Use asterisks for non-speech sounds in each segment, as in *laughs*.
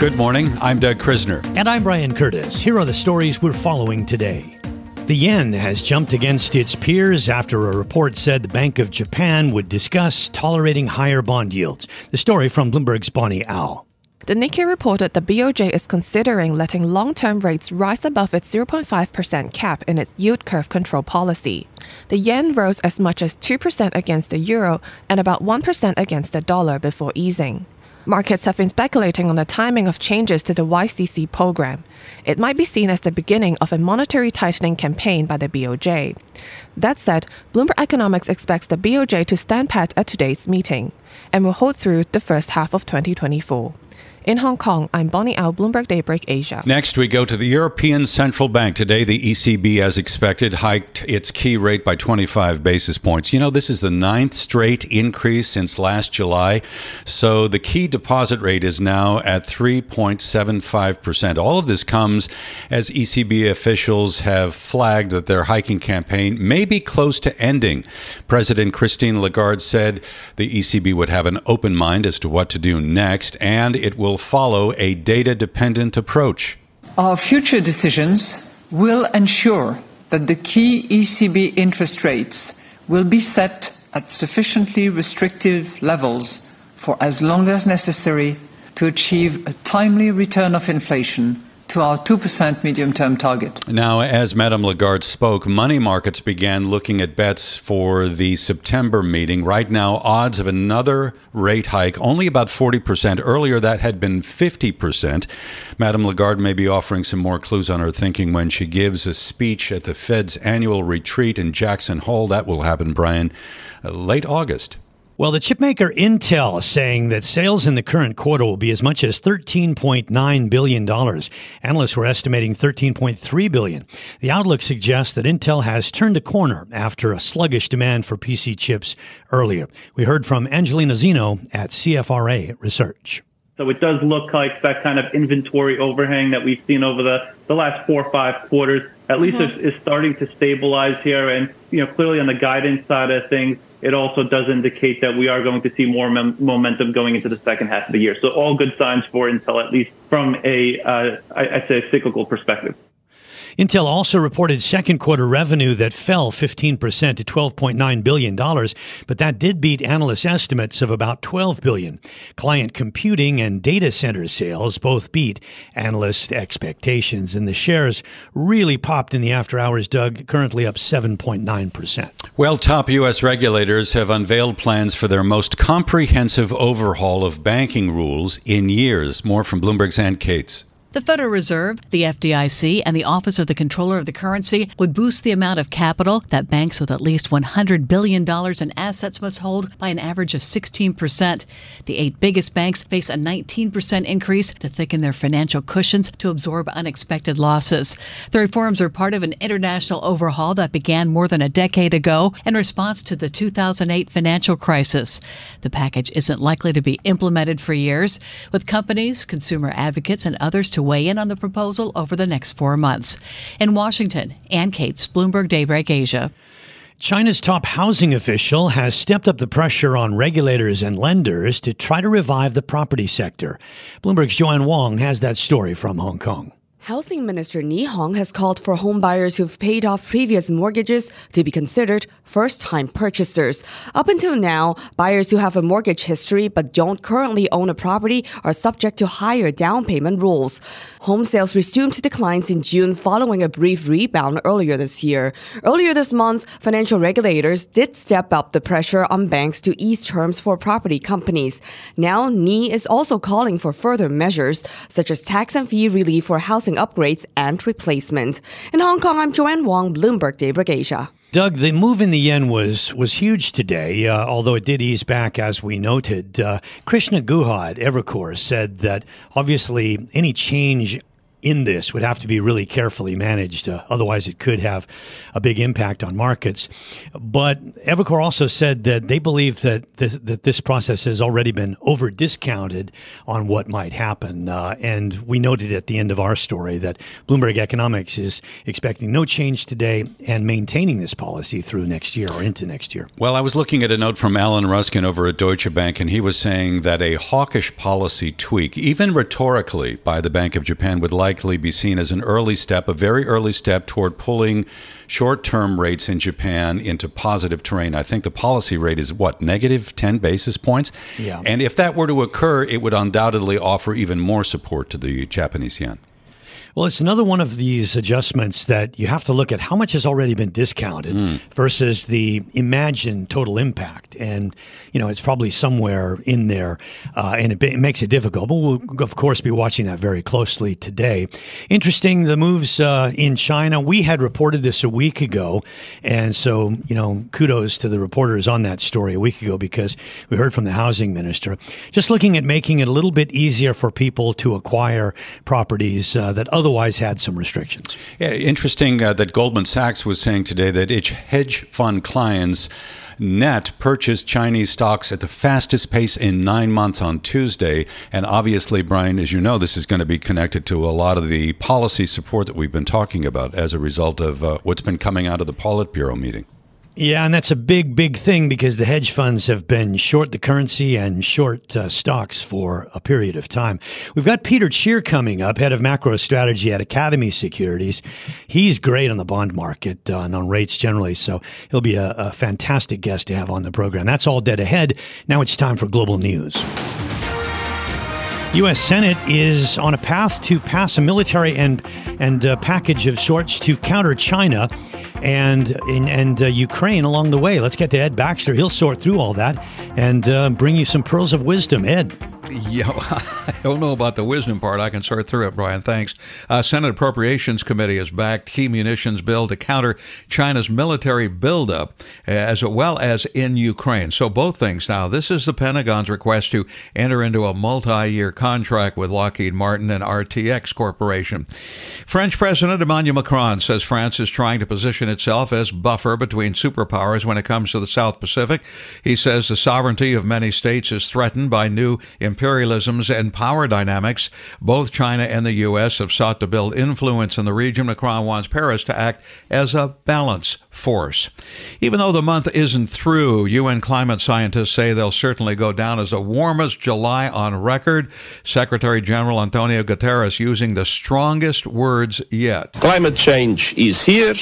Good morning. I'm Doug Krisner. And I'm Brian Curtis. Here are the stories we're following today. The yen has jumped against its peers after a report said the Bank of Japan would discuss tolerating higher bond yields. The story from Bloomberg's Bonnie Au. The Nikkei reported the BOJ is considering letting long term rates rise above its 0.5% cap in its yield curve control policy. The yen rose as much as 2% against the euro and about 1% against the dollar before easing. Markets have been speculating on the timing of changes to the YCC program. It might be seen as the beginning of a monetary tightening campaign by the BOJ. That said, Bloomberg Economics expects the BOJ to stand pat at today's meeting and will hold through the first half of 2024. In Hong Kong, I'm Bonnie Au, Bloomberg Daybreak Asia. Next, we go to the European Central Bank. Today, the ECB, as expected, hiked its key rate by 25 basis points. You know, this is the ninth straight increase since last July. So the key deposit rate is now at 3.75%. All of this comes as ECB officials have flagged that their hiking campaign may be close to ending. President Christine Lagarde said the ECB would have an open mind as to what to do next, and it will will follow a data dependent approach. Our future decisions will ensure that the key ECB interest rates will be set at sufficiently restrictive levels for as long as necessary to achieve a timely return of inflation to our 2% medium term target. Now, as Madame Lagarde spoke, money markets began looking at bets for the September meeting. Right now, odds of another rate hike only about 40%. Earlier, that had been 50%. Madame Lagarde may be offering some more clues on her thinking when she gives a speech at the Fed's annual retreat in Jackson Hole. That will happen, Brian, uh, late August. Well, the chipmaker Intel is saying that sales in the current quarter will be as much as $13.9 billion. Analysts were estimating 13.3 billion. The outlook suggests that Intel has turned a corner after a sluggish demand for PC chips earlier. We heard from Angelina Zino at CFRA Research. So it does look like that kind of inventory overhang that we've seen over the, the last four or five quarters, at least mm-hmm. is, is starting to stabilize here. And, you know, clearly on the guidance side of things, it also does indicate that we are going to see more mem- momentum going into the second half of the year. So all good signs for Intel, at least from a, uh, I'd say, a cyclical perspective. Intel also reported second quarter revenue that fell 15% to $12.9 billion, but that did beat analyst estimates of about 12 billion. Client computing and data center sales both beat analyst expectations, and the shares really popped in the after hours, Doug, currently up 7.9%. Well, top U.S. regulators have unveiled plans for their most comprehensive overhaul of banking rules in years. More from Bloomberg's Ann Cates. The Federal Reserve, the FDIC, and the Office of the Comptroller of the Currency would boost the amount of capital that banks with at least $100 billion in assets must hold by an average of 16%. The eight biggest banks face a 19% increase to thicken their financial cushions to absorb unexpected losses. The reforms are part of an international overhaul that began more than a decade ago in response to the 2008 financial crisis. The package isn't likely to be implemented for years, with companies, consumer advocates, and others to to weigh in on the proposal over the next four months. In Washington, Ann Cates, Bloomberg Daybreak Asia. China's top housing official has stepped up the pressure on regulators and lenders to try to revive the property sector. Bloomberg's Joanne Wong has that story from Hong Kong. Housing Minister Ni Hong has called for homebuyers who've paid off previous mortgages to be considered first time purchasers. Up until now, buyers who have a mortgage history but don't currently own a property are subject to higher down payment rules. Home sales resumed declines in June following a brief rebound earlier this year. Earlier this month, financial regulators did step up the pressure on banks to ease terms for property companies. Now, Ni is also calling for further measures, such as tax and fee relief for housing upgrades and replacement. In Hong Kong, I'm Joanne Wong, Bloomberg Daybreak Asia. Doug, the move in the yen was was huge today, uh, although it did ease back as we noted. Uh, Krishna Guha at Evercore said that obviously any change in this would have to be really carefully managed. Uh, otherwise, it could have a big impact on markets. But Evercore also said that they believe that this, that this process has already been over discounted on what might happen. Uh, and we noted at the end of our story that Bloomberg Economics is expecting no change today and maintaining this policy through next year or into next year. Well, I was looking at a note from Alan Ruskin over at Deutsche Bank, and he was saying that a hawkish policy tweak, even rhetorically, by the Bank of Japan would like likely be seen as an early step, a very early step toward pulling short term rates in Japan into positive terrain. I think the policy rate is what, negative 10 basis points? Yeah. And if that were to occur, it would undoubtedly offer even more support to the Japanese yen. Well, it's another one of these adjustments that you have to look at how much has already been discounted mm. versus the imagined total impact. And, you know, it's probably somewhere in there, uh, and it, it, makes it difficult. But we'll, of course, be watching that very closely today. Interesting, the moves uh, in China. We had reported this a week ago. And so, you know, kudos to the reporters on that story a week ago because we heard from the housing minister. Just looking at making it a little bit easier for people to acquire properties uh, that otherwise had some restrictions. Yeah, interesting uh, that Goldman Sachs was saying today that its hedge fund clients net purchased Chinese stocks at the fastest pace in nine months on Tuesday. And obviously, Brian, as you know, this is going to be connected to a lot of the policy support that we've been talking about as a result of uh, what's been coming out of the Politburo meeting. Yeah, and that's a big, big thing because the hedge funds have been short the currency and short uh, stocks for a period of time. We've got Peter Tchir coming up, head of macro strategy at Academy Securities. He's great on the bond market uh, and on rates generally, so he'll be a, a fantastic guest to have on the program. That's all dead ahead. Now it's time for global news. U.S. Senate is on a path to pass a military and and uh, package of sorts to counter China and and, and uh, Ukraine along the way. Let's get to Ed Baxter. He'll sort through all that and uh, bring you some pearls of wisdom. Ed. Yeah, *laughs* I don't know about the wisdom part. I can sort through it, Brian. Thanks. Uh, Senate Appropriations Committee has backed key munitions bill to counter China's military buildup, as well as in Ukraine. So both things. Now, this is the Pentagon's request to enter into a multi-year contract with Lockheed Martin and RTX Corporation. French President Emmanuel Macron says France is trying to position itself as buffer between superpowers when it comes to the South Pacific. He says the sovereignty of many states is threatened by new imperialisms and power dynamics. Both China and the U.S. have sought to build influence in the region. Macron wants Paris to act as a balance force. Even though the month isn't through, UN climate scientists say they'll certainly go down as the warmest July on record. Secretary General Antonio Guterres using the strongest words yet. Climate change is here,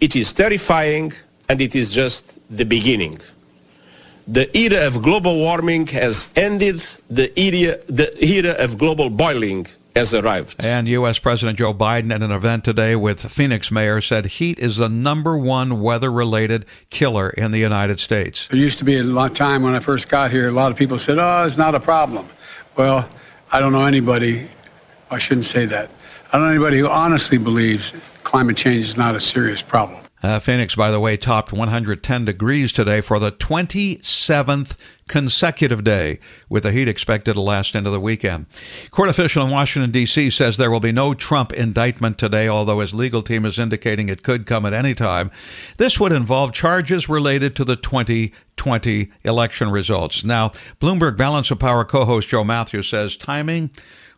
it is terrifying, and it is just the beginning the era of global warming has ended, the era, the era of global boiling has arrived. And U.S. President Joe Biden at an event today with Phoenix mayor said heat is the number one weather related killer in the United States. There used to be a lot of time when I first got here, a lot of people said, oh, it's not a problem. Well, I don't know anybody, I shouldn't say that. I don't know anybody who honestly believes climate change is not a serious problem. Uh, Phoenix, by the way, topped 110 degrees today for the 27th consecutive day, with the heat expected to last into the weekend. Court official in Washington, D.C. says there will be no Trump indictment today, although his legal team is indicating it could come at any time. This would involve charges related to the 2020 election results. Now, Bloomberg Balance of Power co host Joe Mathieu says timing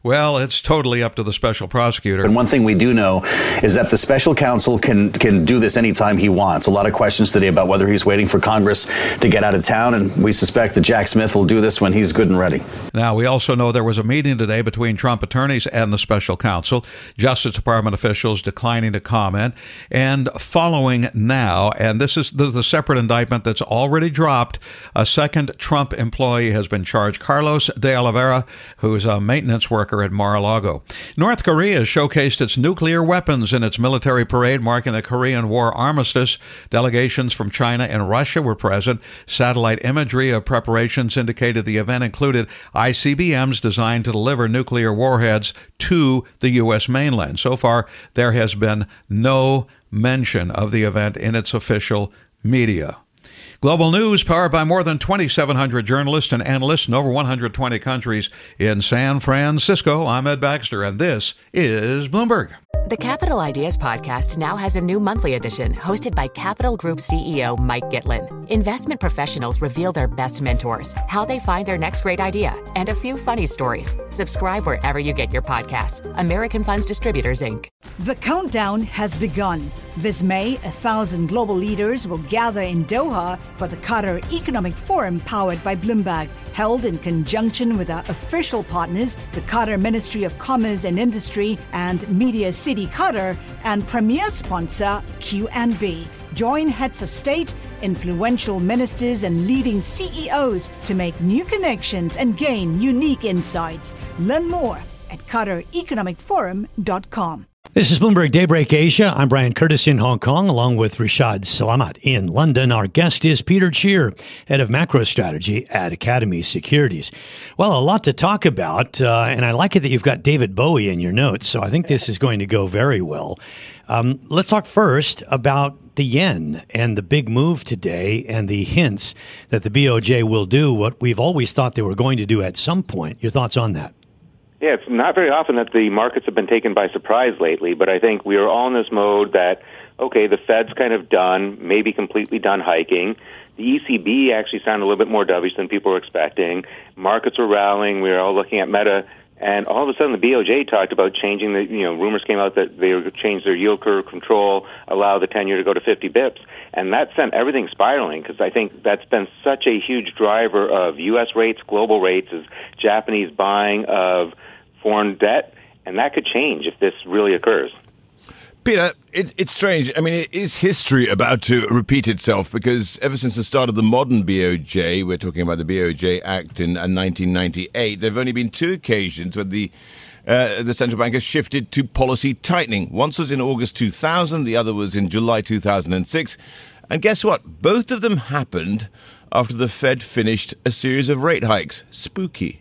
Well, it's totally up to the special prosecutor. And one thing we do know is that the special counsel can can do this anytime he wants. A lot of questions today about whether he's waiting for Congress to get out of town, and we suspect that Jack Smith will do this when he's good and ready. Now, we also know there was a meeting today between Trump attorneys and the special counsel. Justice Department officials declining to comment. And following now, and this is, this is a separate indictment that's already dropped, a second Trump employee has been charged, Carlos de Oliveira, who is a maintenance worker at Mar-a-Lago. North Korea showcased its nuclear weapons in its military parade marking the Korean War armistice. Delegations from China and Russia were present. Satellite imagery of preparations indicated the event included ICBMs designed to deliver nuclear warheads to the U.S. mainland. So far, there has been no mention of the event in its official media. Global news powered by more than 2,700 journalists and analysts in over 120 countries in San Francisco. I'm Ed Baxter, and this is Bloomberg. The Capital Ideas Podcast now has a new monthly edition hosted by Capital Group CEO Mike Gitlin. Investment professionals reveal their best mentors, how they find their next great idea, and a few funny stories. Subscribe wherever you get your podcasts. American Funds Distributors, Inc. The countdown has begun. This May, a thousand global leaders will gather in Doha for the Qatar Economic Forum powered by Bloomberg, held in conjunction with our official partners, the Qatar Ministry of Commerce and Industry and Media City Qatar, and premier sponsor QNB. Join heads of state, influential ministers, and leading CEOs to make new connections and gain unique insights. Learn more at QatarEconomicForum.com. This is Bloomberg Daybreak Asia. I'm Brian Curtis in Hong Kong, along with Rishaad Salamat in London. Our guest is Peter Tchir, head of macro strategy at Academy Securities. Well, a lot to talk about, uh, and I like it that you've got David Bowie in your notes, so I think this is going to go very well. Um, let's talk first about the yen and the big move today and the hints that the BOJ will do what we've always thought they were going to do at some point. Your thoughts on that? Yeah, it's not very often that the markets have been taken by surprise lately, but I think we are all in this mode that, okay, the Fed's kind of done, maybe completely done hiking. The ECB actually sounded a little bit more dovish than people were expecting. Markets were rallying. We were all looking at Meta. And all of a sudden, the BOJ talked about changing the, you know, rumors came out that they would change their yield curve control, allow the 10 year to go to 50 bips. And that sent everything spiraling because I think that's been such a huge driver of U.S. rates, global rates, is Japanese buying of foreign debt, and that could change if this really occurs. Peter, it, it's strange. I mean, is history about to repeat itself? Because ever since the start of the modern BOJ, we're talking about the BOJ Act in 1998, uh, there have only been two occasions when the uh, the central bank has shifted to policy tightening. Once was in August 2000, the other was in July 2006. And guess what? Both of them happened after the Fed finished a series of rate hikes. Spooky.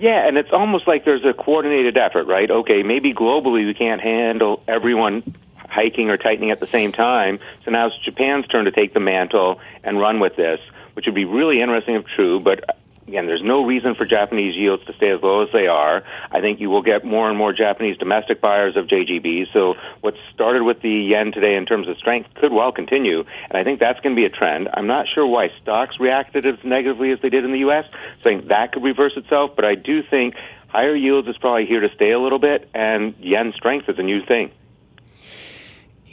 Yeah, and it's almost like there's a coordinated effort, right? Okay, maybe globally we can't handle everyone hiking or tightening at the same time. So now it's Japan's turn to take the mantle and run with this, which would be really interesting if true. But Again, there's no reason for Japanese yields to stay as low as they are. I think you will get more and more Japanese domestic buyers of JGBs. So what started with the yen today in terms of strength could well continue, and I think that's going to be a trend. I'm not sure why stocks reacted as negatively as they did in the U.S. So I think that could reverse itself, but I do think higher yields is probably here to stay a little bit, and yen strength is a new thing.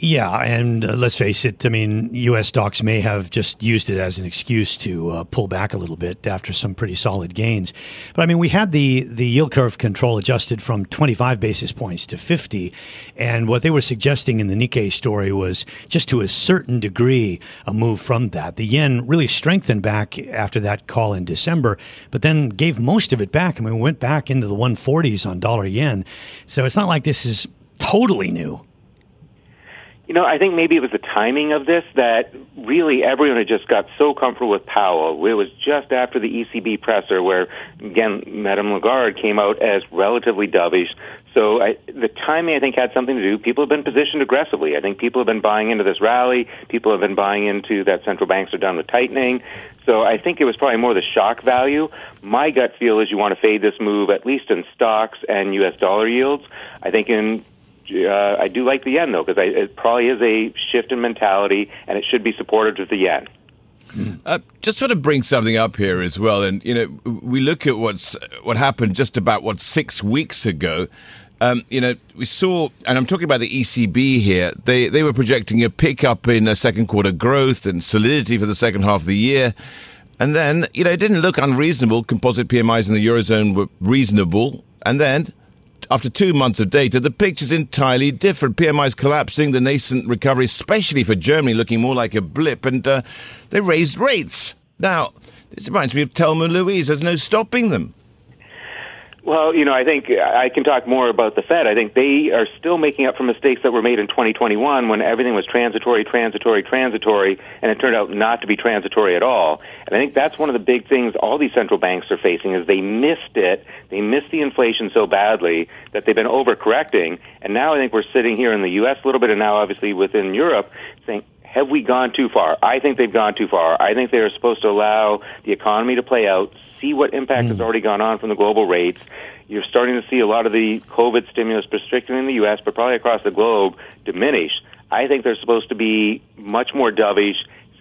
Yeah, and uh, let's face it. I mean, U.S. stocks may have just used it as an excuse to uh, pull back a little bit after some pretty solid gains. But I mean, we had the the yield curve control adjusted from 25 basis points to 50, and what they were suggesting in the Nikkei story was just to a certain degree a move from that. The yen really strengthened back after that call in December, but then gave most of it back. I mean, we went back into the 140s on dollar yen. So it's not like this is totally new. You know, I think maybe it was the timing of this that really everyone had just got so comfortable with Powell. It was just after the ECB presser where, again, Madame Lagarde came out as relatively dovish. So I, the timing, I think, had something to do. People have been positioned aggressively. I think people have been buying into this rally. People have been buying into that central banks are done with tightening. So I think it was probably more the shock value. My gut feel is you want to fade this move at least in stocks and U.S. dollar yields. I think in uh, I do like the yen though because it probably is a shift in mentality, and it should be supportive of the yen. Uh, just want to bring something up here as well, and you know, we look at what's what happened just about what six weeks ago. Um, you know, we saw, and I'm talking about the ECB here. They they were projecting a pickup in a second quarter growth and solidity for the second half of the year, and then you know it didn't look unreasonable. Composite PMIs in the eurozone were reasonable, and then after two months of data, the picture's entirely different. PMI's collapsing, the nascent recovery, especially for Germany, looking more like a blip, and uh, they raised rates. Now, this reminds me of Thelma and Louise. There's no stopping them. Well, you know, I think I can talk more about the Fed. I think they are still making up for mistakes that were made in 2021 when everything was transitory, transitory, transitory, and it turned out not to be transitory at all. And I think that's one of the big things all these central banks are facing is they missed it. They missed the inflation so badly that they've been overcorrecting. And now I think we're sitting here in the U.S. a little bit, and now obviously within Europe, saying, have we gone too far? I think they've gone too far. I think they are supposed to allow the economy to play out, see what impact mm. has already gone on from the global rates. You're starting to see a lot of the COVID stimulus, particularly in the U.S., but probably across the globe, diminish. I think they're supposed to be much more dovish,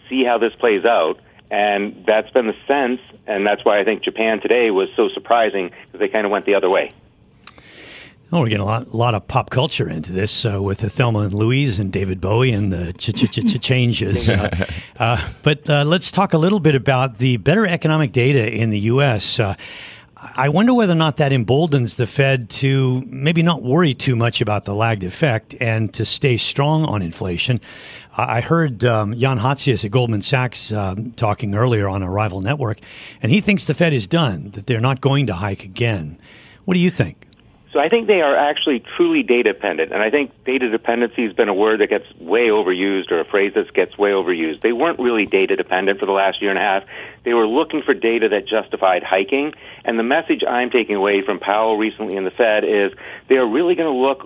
see how this plays out. And that's been the sense, and that's why I think Japan today was so surprising because they kind of went the other way. Oh, we're getting a lot, a lot of pop culture into this uh, with the Thelma and Louise and David Bowie and the ch ch ch changes. *laughs* Uh, uh, but uh, let's talk a little bit about the better economic data in the U.S. Uh, I wonder whether or not that emboldens the Fed to maybe not worry too much about the lagged effect and to stay strong on inflation. I heard um, Jan Hatzius at Goldman Sachs um, talking earlier on a rival network, and he thinks the Fed is done, that they're not going to hike again. What do you think? So I think they are actually truly data dependent. And I think data dependency has been a word that gets way overused or a phrase that gets way overused. They weren't really data dependent for the last year and a half. They were looking for data that justified hiking. And the message I'm taking away from Powell recently in the Fed is they are really going to look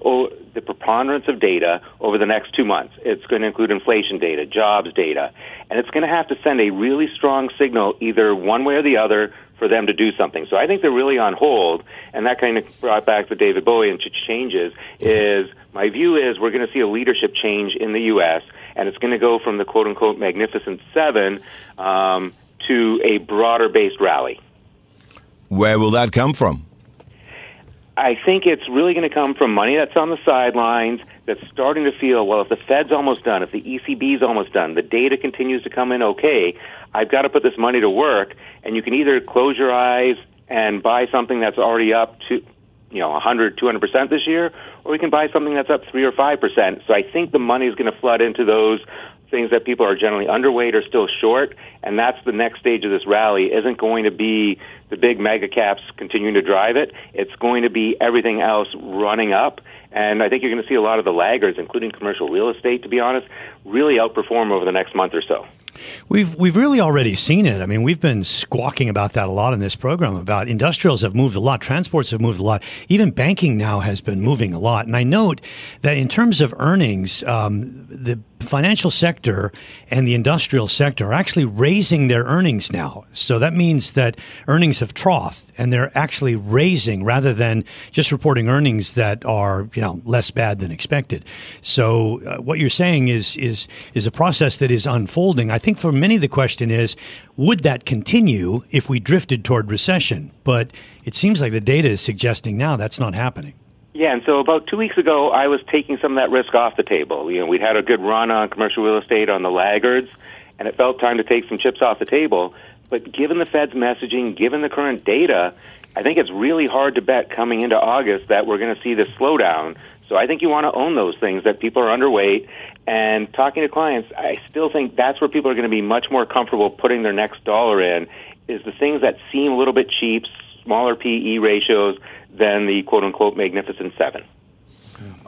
the preponderance of data over the next two months. It's going to include inflation data, jobs data, and it's going to have to send a really strong signal either one way or the other for them to do something. So I think they're really on hold, and that kind of brought back the David Bowie and changes. Is my view is we're going to see a leadership change in the U.S. and it's going to go from the quote unquote magnificent seven um, to a broader based rally. Where will that come from? I think it's really going to come from money that's on the sidelines that's starting to feel, well, if the Fed's almost done, if the ECB's almost done, the data continues to come in okay, I've got to put this money to work. And you can either close your eyes and buy something that's already up to, you know, 100, 200% this year, or we can buy something that's up 3 or 5%. So I think the money is going to flood into those things that people are generally underweight or still short, and that's the next stage of this rally. Isn't going to be the big mega caps continuing to drive it. It's going to be everything else running up, and I think you're going to see a lot of the laggards, including commercial real estate, to be honest, really outperform over the next month or so. We've we've really already seen it. I mean, we've been squawking about that a lot in this program. About industrials have moved a lot, transports have moved a lot, even banking now has been moving a lot. And I note that in terms of earnings, um, the financial sector and the industrial sector are actually raising their earnings now. So that means that earnings have troughed and they're actually raising rather than just reporting earnings that are you know less bad than expected. So uh, what you're saying is is is a process that is unfolding. I think for many the question is would that continue if we drifted toward recession? But it seems like the data is suggesting now that's not happening. Yeah, and so about two weeks ago, I was taking some of that risk off the table. You know, we'd had a good run on commercial real estate on the laggards, and it felt time to take some chips off the table. But given the Fed's messaging, given the current data, I think it's really hard to bet coming into August that we're going to see this slowdown. So I think you want to own those things that people are underweight. And talking to clients, I still think that's where people are going to be much more comfortable putting their next dollar in is the things that seem a little bit cheap, smaller PE ratios than the quote unquote magnificent seven.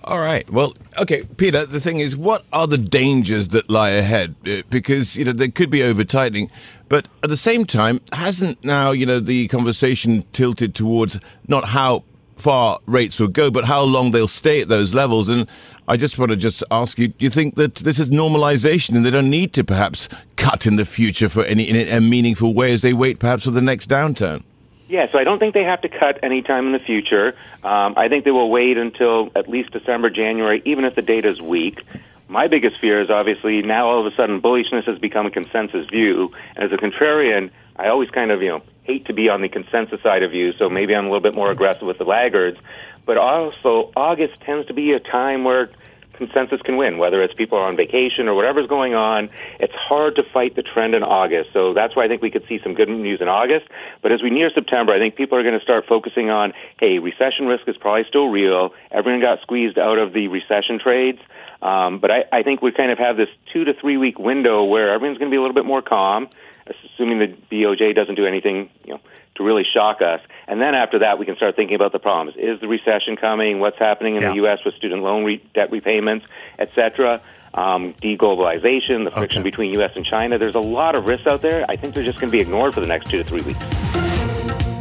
All right. Well, okay, Peter, the thing is, what are the dangers that lie ahead? Uh, because, you know, there could be over tightening. But at the same time, hasn't now, you know, the conversation tilted towards not how far rates will go, but how long they'll stay at those levels? And I just want to just ask you, do you think that this is normalization and they don't need to perhaps cut in the future for any in a meaningful way as they wait perhaps for the next downturn? Yeah, so I don't think they have to cut anytime in the future. Um, I think they will wait until at least December, January, even if the data is weak. My biggest fear is obviously now all of a sudden bullishness has become a consensus view. As a contrarian, I always kind of, you know, hate to be on the consensus side of view, so maybe I'm a little bit more aggressive with the laggards. But also, August tends to be a time where consensus can win, whether it's people are on vacation or whatever's going on. It's hard to fight the trend in August. So that's why I think we could see some good news in August. But as we near September, I think people are going to start focusing on, hey, recession risk is probably still real. Everyone got squeezed out of the recession trades. Um, but I, I think we kind of have this two to three week window where everyone's going to be a little bit more calm, assuming the BOJ doesn't do anything, you know, to really shock us. And then after that, we can start thinking about the problems. Is the recession coming? What's happening in yeah. the U.S. with student loan re- debt repayments, et cetera? Um, deglobalization, the friction okay. between U.S. and China. There's a lot of risks out there. I think they're just going to be ignored for the next two to three weeks.